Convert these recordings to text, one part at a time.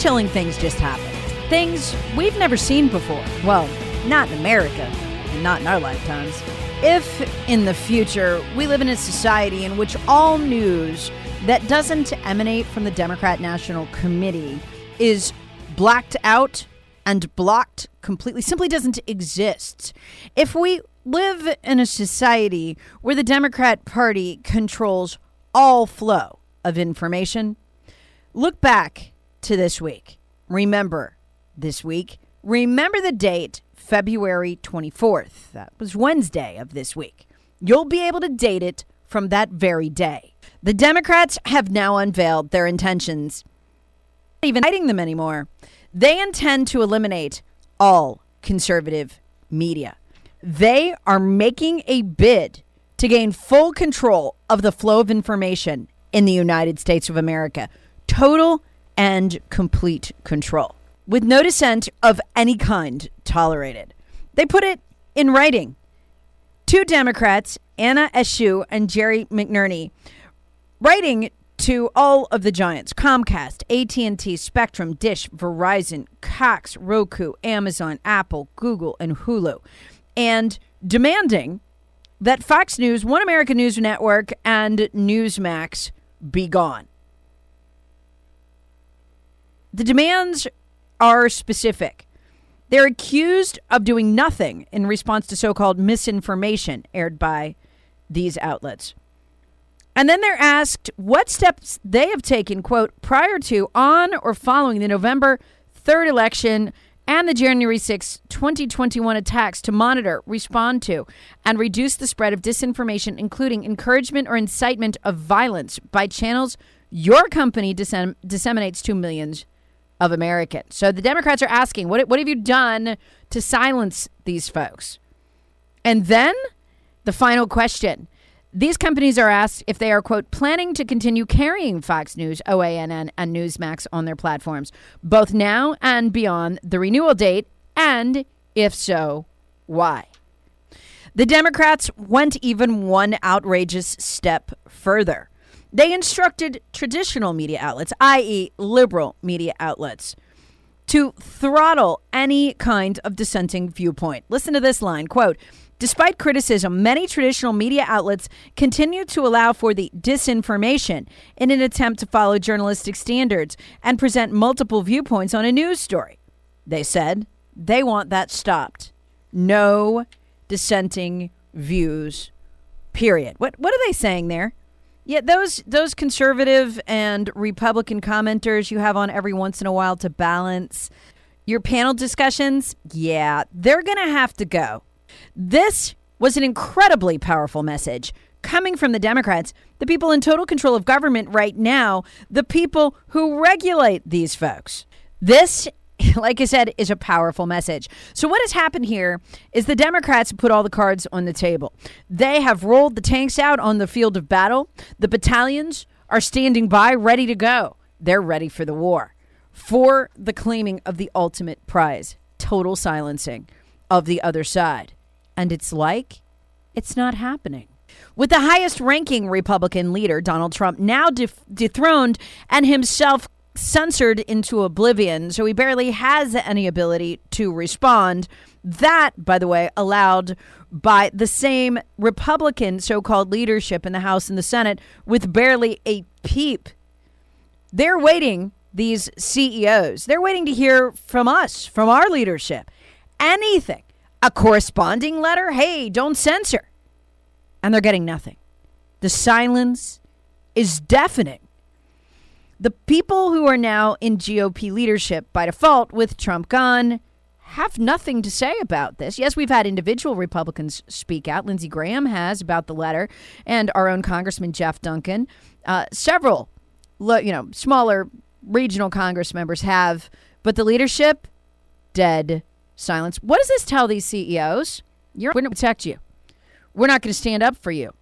Chilling things just happened. Things we've never seen before. Well, not in America, and not in our lifetimes. If in the future we live in a society in which all news that doesn't emanate from the Democrat National Committee is blacked out and blocked completely, simply doesn't exist. If we live in a society where the Democrat Party controls all flow of information, look back to this week. Remember this week. Remember the date, February 24th. That was Wednesday of this week. You'll be able to date it from that very day. The Democrats have now unveiled their intentions, not even hiding them anymore. They intend to eliminate all conservative media. They are making a bid to gain full control of the flow of information in the United States of America. Total and complete control, with no dissent of any kind tolerated. They put it in writing. Two Democrats, Anna Eshoo and Jerry McNerney, writing to all of the giants Comcast, AT&T, Spectrum, Dish, Verizon, Cox, Roku, Amazon, Apple, Google, and Hulu, and demanding that Fox News, One American News Network, and Newsmax be gone. The demands are specific. They're accused of doing nothing in response to so called misinformation aired by these outlets. And then they're asked what steps they have taken, quote, prior to, on, or following the November 3rd election and the January 6, 2021 attacks to monitor, respond to, and reduce the spread of disinformation, including encouragement or incitement of violence by channels your company dissem- disseminates to millions of Americans. So the Democrats are asking, what, what have you done to silence these folks? And then the final question. These companies are asked if they are, quote, planning to continue carrying Fox News, OANN, and Newsmax on their platforms, both now and beyond the renewal date, and if so, why? The Democrats went even one outrageous step further. They instructed traditional media outlets, i.e., liberal media outlets, to throttle any kind of dissenting viewpoint. Listen to this line quote, Despite criticism, many traditional media outlets continue to allow for the disinformation in an attempt to follow journalistic standards and present multiple viewpoints on a news story. They said they want that stopped. No dissenting views, period. What, what are they saying there? Yeah, those those conservative and Republican commenters you have on every once in a while to balance your panel discussions, yeah, they're going to have to go. This was an incredibly powerful message coming from the Democrats, the people in total control of government right now, the people who regulate these folks. This like I said, is a powerful message. So, what has happened here is the Democrats put all the cards on the table. They have rolled the tanks out on the field of battle. The battalions are standing by, ready to go. They're ready for the war, for the claiming of the ultimate prize total silencing of the other side. And it's like it's not happening. With the highest ranking Republican leader, Donald Trump, now def- dethroned and himself censored into oblivion, so he barely has any ability to respond. That, by the way, allowed by the same Republican so called leadership in the House and the Senate with barely a peep. They're waiting, these CEOs, they're waiting to hear from us, from our leadership. Anything. A corresponding letter? Hey, don't censor. And they're getting nothing. The silence is deafening. The people who are now in GOP leadership by default with Trump gone have nothing to say about this. Yes, we've had individual Republicans speak out. Lindsey Graham has about the letter, and our own Congressman Jeff Duncan. Uh, several, you know, smaller regional Congress members have, but the leadership, dead silence. What does this tell these CEOs? You're going to protect you. We're not going to stand up for you.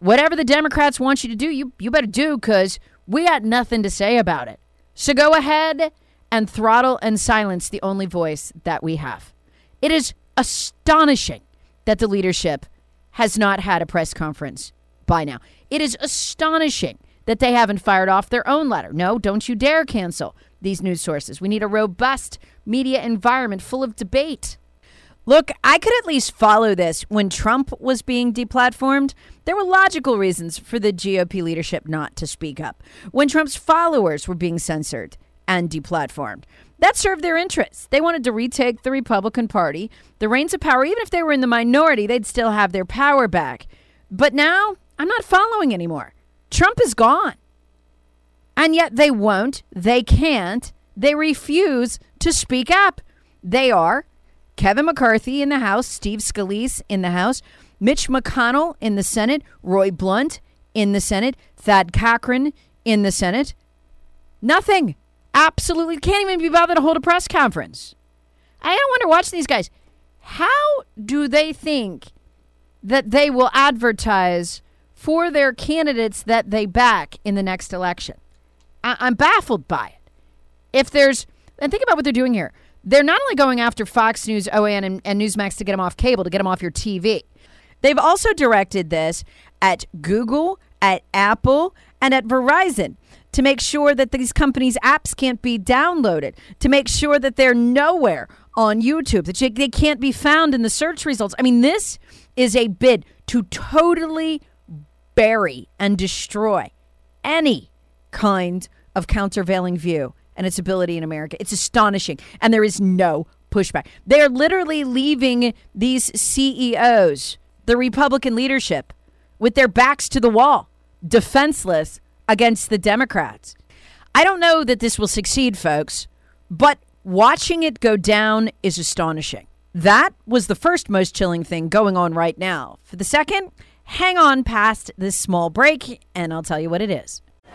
Whatever the Democrats want you to do, you you better do because we got nothing to say about it. So go ahead and throttle and silence the only voice that we have. It is astonishing that the leadership has not had a press conference by now. It is astonishing that they haven't fired off their own letter. No, don't you dare cancel these news sources. We need a robust media environment full of debate. Look, I could at least follow this when Trump was being deplatformed. There were logical reasons for the GOP leadership not to speak up. When Trump's followers were being censored, and deplatformed. That served their interests. They wanted to retake the Republican Party, the reins of power. Even if they were in the minority, they'd still have their power back. But now, I'm not following anymore. Trump is gone. And yet they won't, they can't, they refuse to speak up. They are Kevin McCarthy in the House, Steve Scalise in the House, Mitch McConnell in the Senate, Roy Blunt in the Senate, Thad Cochran in the Senate. Nothing. Absolutely can't even be bothered to hold a press conference. I don't wonder watching these guys. How do they think that they will advertise for their candidates that they back in the next election? I- I'm baffled by it. If there's, and think about what they're doing here. They're not only going after Fox News, OAN, and, and Newsmax to get them off cable, to get them off your TV. They've also directed this at Google, at Apple, and at Verizon to make sure that these companies' apps can't be downloaded, to make sure that they're nowhere on YouTube, that they can't be found in the search results. I mean, this is a bid to totally bury and destroy any kind of countervailing view and its ability in America. It's astonishing. And there is no pushback. They're literally leaving these CEOs, the Republican leadership, with their backs to the wall, defenseless against the Democrats. I don't know that this will succeed, folks, but watching it go down is astonishing. That was the first most chilling thing going on right now. For the second, hang on past this small break, and I'll tell you what it is.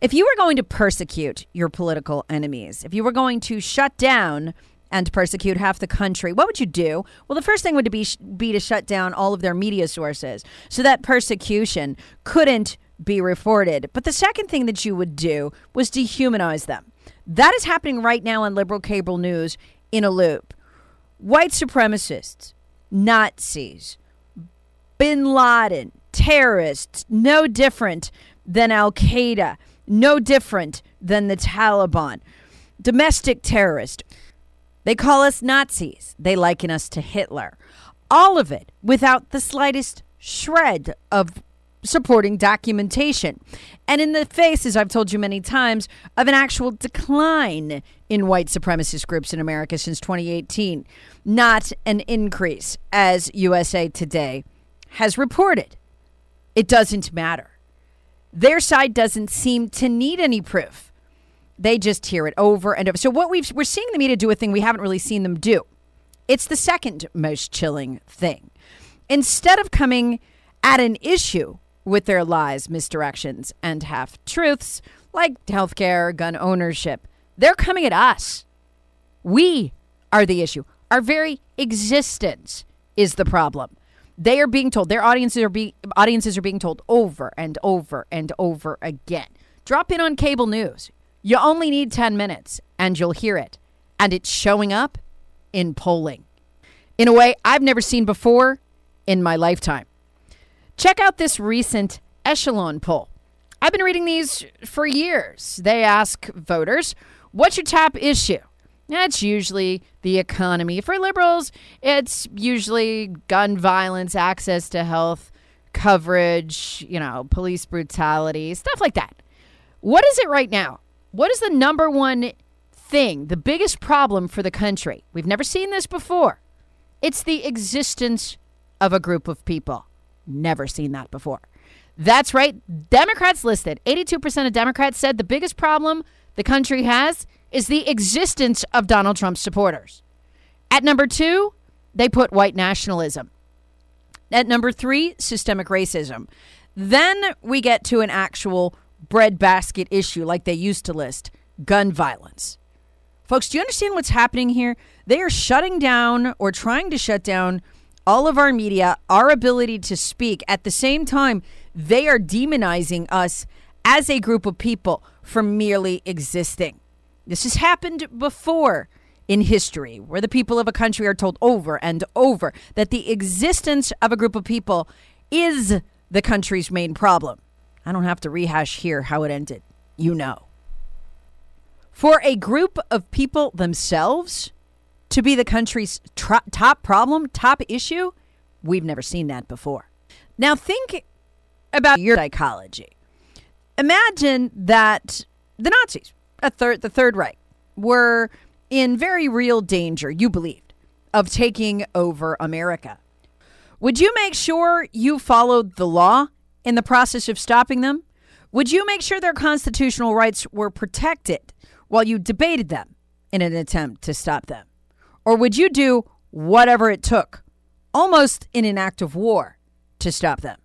If you were going to persecute your political enemies, if you were going to shut down and persecute half the country, what would you do? Well, the first thing would be be to shut down all of their media sources so that persecution couldn't be reported. But the second thing that you would do was dehumanize them. That is happening right now on liberal cable news in a loop. White supremacists, Nazis, bin Laden, terrorists, no different than Al Qaeda no different than the Taliban. Domestic terrorist. They call us Nazis. They liken us to Hitler. All of it without the slightest shred of supporting documentation. And in the face, as I've told you many times, of an actual decline in white supremacist groups in America since 2018, not an increase, as USA Today has reported. It doesn't matter. Their side doesn't seem to need any proof. They just hear it over and over. So what we've, we're seeing the media do a thing we haven't really seen them do. It's the second most chilling thing. Instead of coming at an issue with their lies, misdirections, and half truths, like healthcare, gun ownership, they're coming at us. We are the issue. Our very existence is the problem. They are being told, their audiences are being audiences are being told over and over and over again. Drop in on cable news. You only need 10 minutes and you'll hear it. And it's showing up in polling in a way I've never seen before in my lifetime. Check out this recent Echelon poll. I've been reading these for years. They ask voters, What's your top issue? That's usually the economy. For liberals, it's usually gun violence, access to health coverage, you know, police brutality, stuff like that. What is it right now? What is the number one thing, the biggest problem for the country? We've never seen this before. It's the existence of a group of people. Never seen that before. That's right. Democrats listed. 82% of Democrats said the biggest problem the country has is the existence of Donald Trump supporters. At number two, they put white nationalism. At number three, systemic racism. Then we get to an actual breadbasket issue like they used to list gun violence. Folks, do you understand what's happening here? They are shutting down or trying to shut down all of our media, our ability to speak. At the same time, they are demonizing us as a group of people for merely existing. This has happened before in history, where the people of a country are told over and over that the existence of a group of people is the country's main problem. I don't have to rehash here how it ended. You know. For a group of people themselves to be the country's tr- top problem, top issue, we've never seen that before. Now, think about your psychology. Imagine that the Nazis, a third, the Third Reich, were in very real danger, you believed, of taking over America. Would you make sure you followed the law in the process of stopping them? Would you make sure their constitutional rights were protected while you debated them in an attempt to stop them? Or would you do whatever it took, almost in an act of war, to stop them?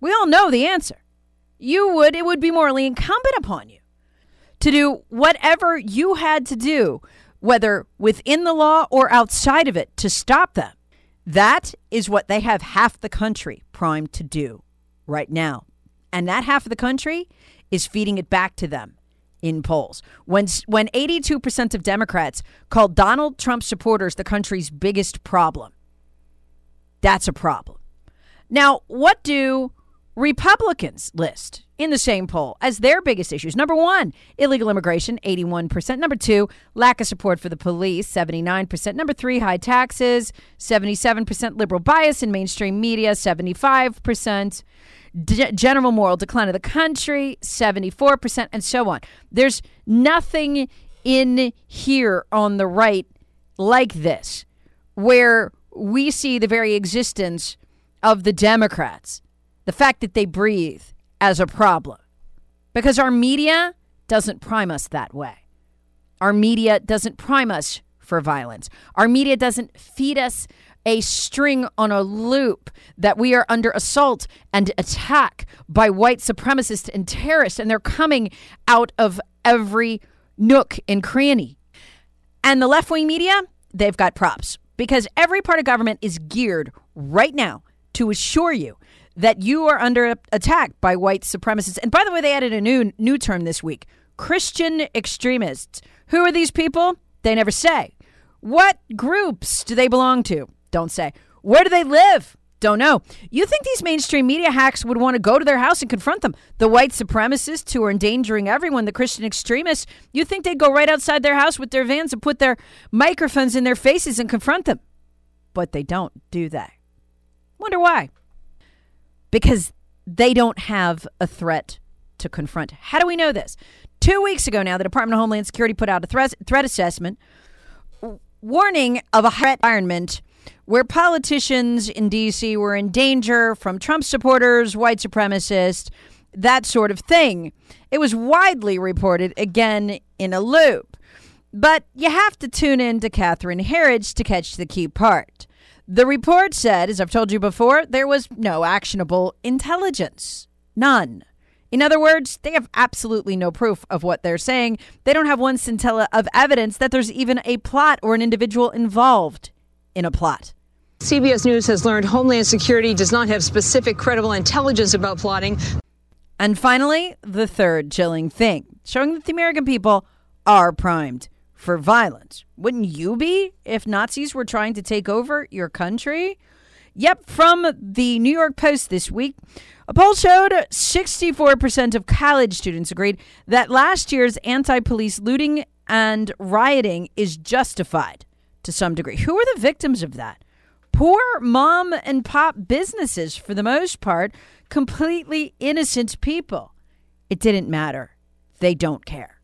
We all know the answer. You would, it would be morally incumbent upon you to do whatever you had to do, whether within the law or outside of it, to stop them. That is what they have half the country primed to do right now. And that half of the country is feeding it back to them in polls. When when 82% of Democrats call Donald Trump supporters the country's biggest problem. That's a problem. Now, what do Republicans list in the same poll as their biggest issues. Number one, illegal immigration, 81%. Number two, lack of support for the police, 79%. Number three, high taxes, 77%. Liberal bias in mainstream media, 75%. D- general moral decline of the country, 74%, and so on. There's nothing in here on the right like this, where we see the very existence of the Democrats the fact that they breathe as a problem because our media doesn't prime us that way. Our media doesn't prime us for violence. Our media doesn't feed us a string on a loop that we are under assault and attack by white supremacists and terrorists, and they're coming out of every nook and cranny. And the left wing media, they've got props because every part of government is geared right now to assure you that you are under attack by white supremacists. And by the way, they added a new new term this week: Christian extremists. Who are these people? They never say. What groups do they belong to? Don't say. Where do they live? Don't know. You think these mainstream media hacks would want to go to their house and confront them? The white supremacists who are endangering everyone, the Christian extremists, you think they'd go right outside their house with their vans and put their microphones in their faces and confront them? But they don't do that. Wonder why because they don't have a threat to confront. How do we know this? Two weeks ago now, the Department of Homeland Security put out a threat, threat assessment warning of a threat environment where politicians in D.C. were in danger from Trump supporters, white supremacists, that sort of thing. It was widely reported, again, in a loop. But you have to tune in to Catherine Herridge to catch the key part. The report said, as I've told you before, there was no actionable intelligence. None. In other words, they have absolutely no proof of what they're saying. They don't have one scintilla of evidence that there's even a plot or an individual involved in a plot. CBS News has learned Homeland Security does not have specific credible intelligence about plotting. And finally, the third chilling thing showing that the American people are primed for violence. Wouldn't you be if Nazis were trying to take over your country? Yep, from the New York Post this week, a poll showed 64% of college students agreed that last year's anti police looting and rioting is justified to some degree. Who are the victims of that? Poor mom and pop businesses, for the most part, completely innocent people. It didn't matter. They don't care.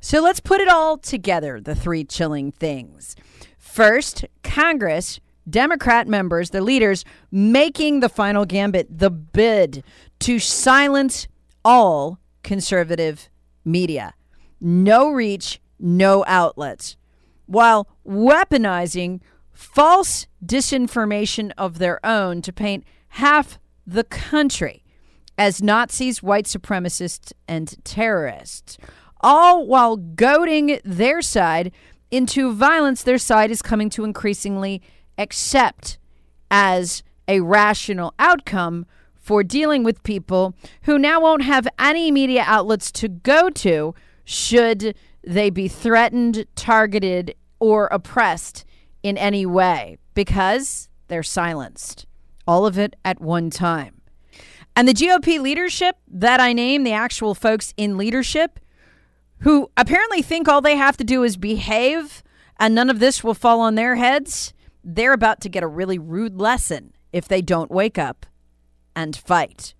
So let's put it all together the three chilling things. First, Congress, Democrat members, the leaders, making the final gambit, the bid to silence all conservative media. No reach, no outlets, while weaponizing false disinformation of their own to paint half the country as Nazis, white supremacists, and terrorists all while goading their side into violence their side is coming to increasingly accept as a rational outcome for dealing with people who now won't have any media outlets to go to should they be threatened, targeted, or oppressed in any way because they're silenced. All of it at one time. And the GOP leadership that I name, the actual folks in leadership, who apparently think all they have to do is behave and none of this will fall on their heads, they're about to get a really rude lesson if they don't wake up and fight.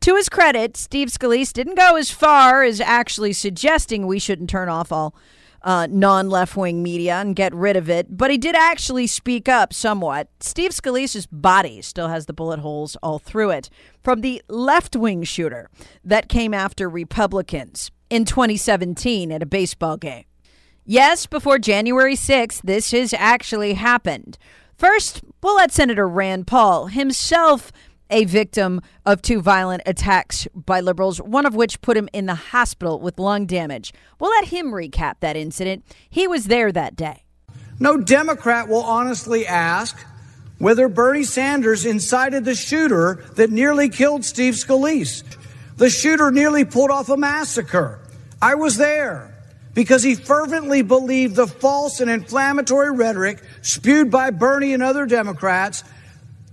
To his credit, Steve Scalise didn't go as far as actually suggesting we shouldn't turn off all uh, non left wing media and get rid of it, but he did actually speak up somewhat. Steve Scalise's body still has the bullet holes all through it from the left wing shooter that came after Republicans in 2017 at a baseball game. Yes, before January 6th, this has actually happened. First, we'll let Senator Rand Paul, himself a victim of two violent attacks by liberals, one of which put him in the hospital with lung damage. We'll let him recap that incident. He was there that day. No Democrat will honestly ask whether Bernie Sanders incited the shooter that nearly killed Steve Scalise. The shooter nearly pulled off a massacre. I was there because he fervently believed the false and inflammatory rhetoric spewed by Bernie and other Democrats,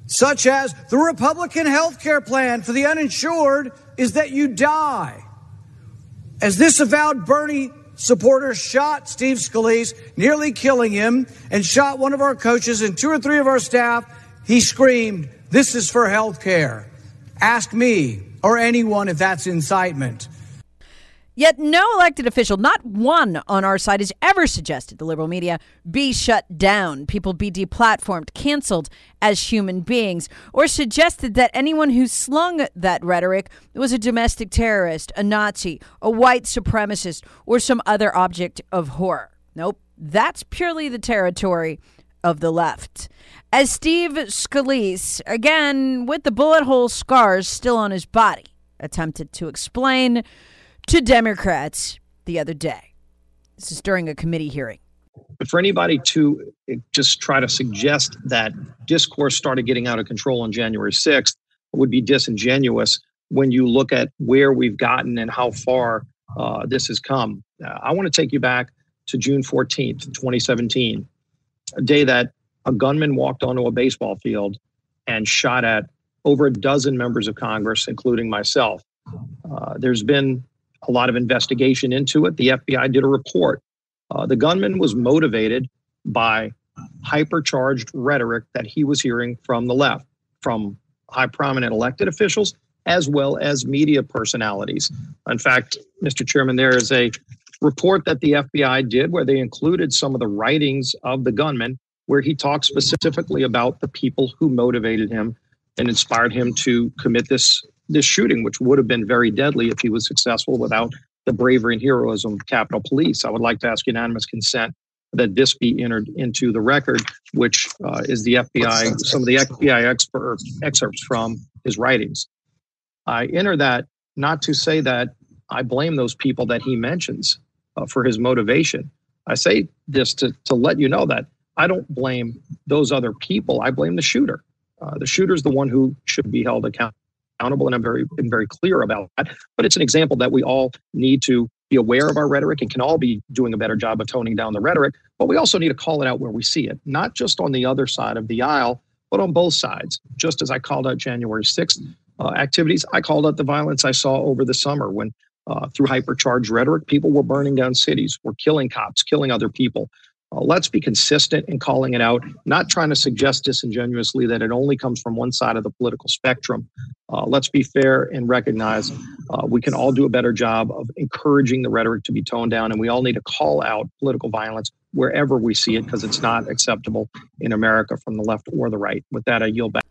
such as the Republican health care plan for the uninsured is that you die. As this avowed Bernie supporter shot Steve Scalise, nearly killing him, and shot one of our coaches and two or three of our staff, he screamed, This is for health care. Ask me or anyone if that's incitement. Yet no elected official, not one on our side, has ever suggested the liberal media be shut down, people be deplatformed, canceled as human beings, or suggested that anyone who slung that rhetoric was a domestic terrorist, a Nazi, a white supremacist, or some other object of horror. Nope, that's purely the territory of the left. As Steve Scalise, again with the bullet hole scars still on his body, attempted to explain to Democrats the other day. This is during a committee hearing. But for anybody to just try to suggest that discourse started getting out of control on January 6th would be disingenuous when you look at where we've gotten and how far uh, this has come. Uh, I want to take you back to June 14th, 2017, a day that a gunman walked onto a baseball field and shot at over a dozen members of Congress, including myself. Uh, there's been a lot of investigation into it. The FBI did a report. Uh, the gunman was motivated by hypercharged rhetoric that he was hearing from the left, from high prominent elected officials as well as media personalities. In fact, Mr. Chairman, there is a report that the FBI did where they included some of the writings of the gunman, where he talks specifically about the people who motivated him and inspired him to commit this this shooting, which would have been very deadly if he was successful without the bravery and heroism of Capitol Police. I would like to ask unanimous consent that this be entered into the record, which uh, is the FBI, some of the FBI expert, excerpts from his writings. I enter that not to say that I blame those people that he mentions uh, for his motivation. I say this to, to let you know that I don't blame those other people. I blame the shooter. Uh, the shooter is the one who should be held account- accountable, and I'm very been very clear about that. But it's an example that we all need to be aware of our rhetoric and can all be doing a better job of toning down the rhetoric. But we also need to call it out where we see it, not just on the other side of the aisle, but on both sides. Just as I called out January 6th uh, activities, I called out the violence I saw over the summer when uh, through hypercharged rhetoric, people were burning down cities, were killing cops, killing other people. Uh, let's be consistent in calling it out, not trying to suggest disingenuously that it only comes from one side of the political spectrum. Uh, let's be fair and recognize uh, we can all do a better job of encouraging the rhetoric to be toned down, and we all need to call out political violence wherever we see it because it's not acceptable in America from the left or the right. With that, I yield back.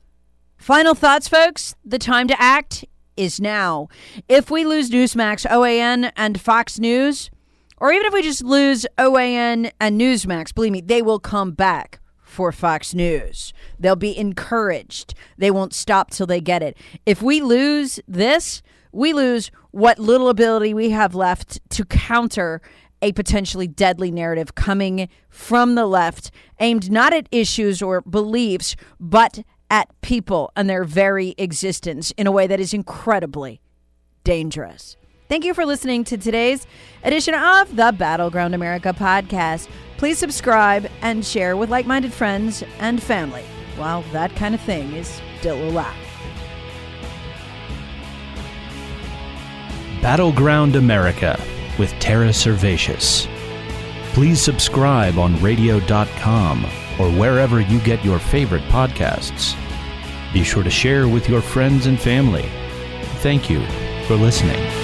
Final thoughts, folks. The time to act is now. If we lose Newsmax, OAN, and Fox News, or even if we just lose OAN and Newsmax, believe me, they will come back for Fox News. They'll be encouraged. They won't stop till they get it. If we lose this, we lose what little ability we have left to counter a potentially deadly narrative coming from the left aimed not at issues or beliefs, but at people and their very existence in a way that is incredibly dangerous. Thank you for listening to today's edition of the Battleground America podcast. Please subscribe and share with like minded friends and family while that kind of thing is still allowed. Battleground America with Tara Servatius. Please subscribe on radio.com or wherever you get your favorite podcasts. Be sure to share with your friends and family. Thank you for listening.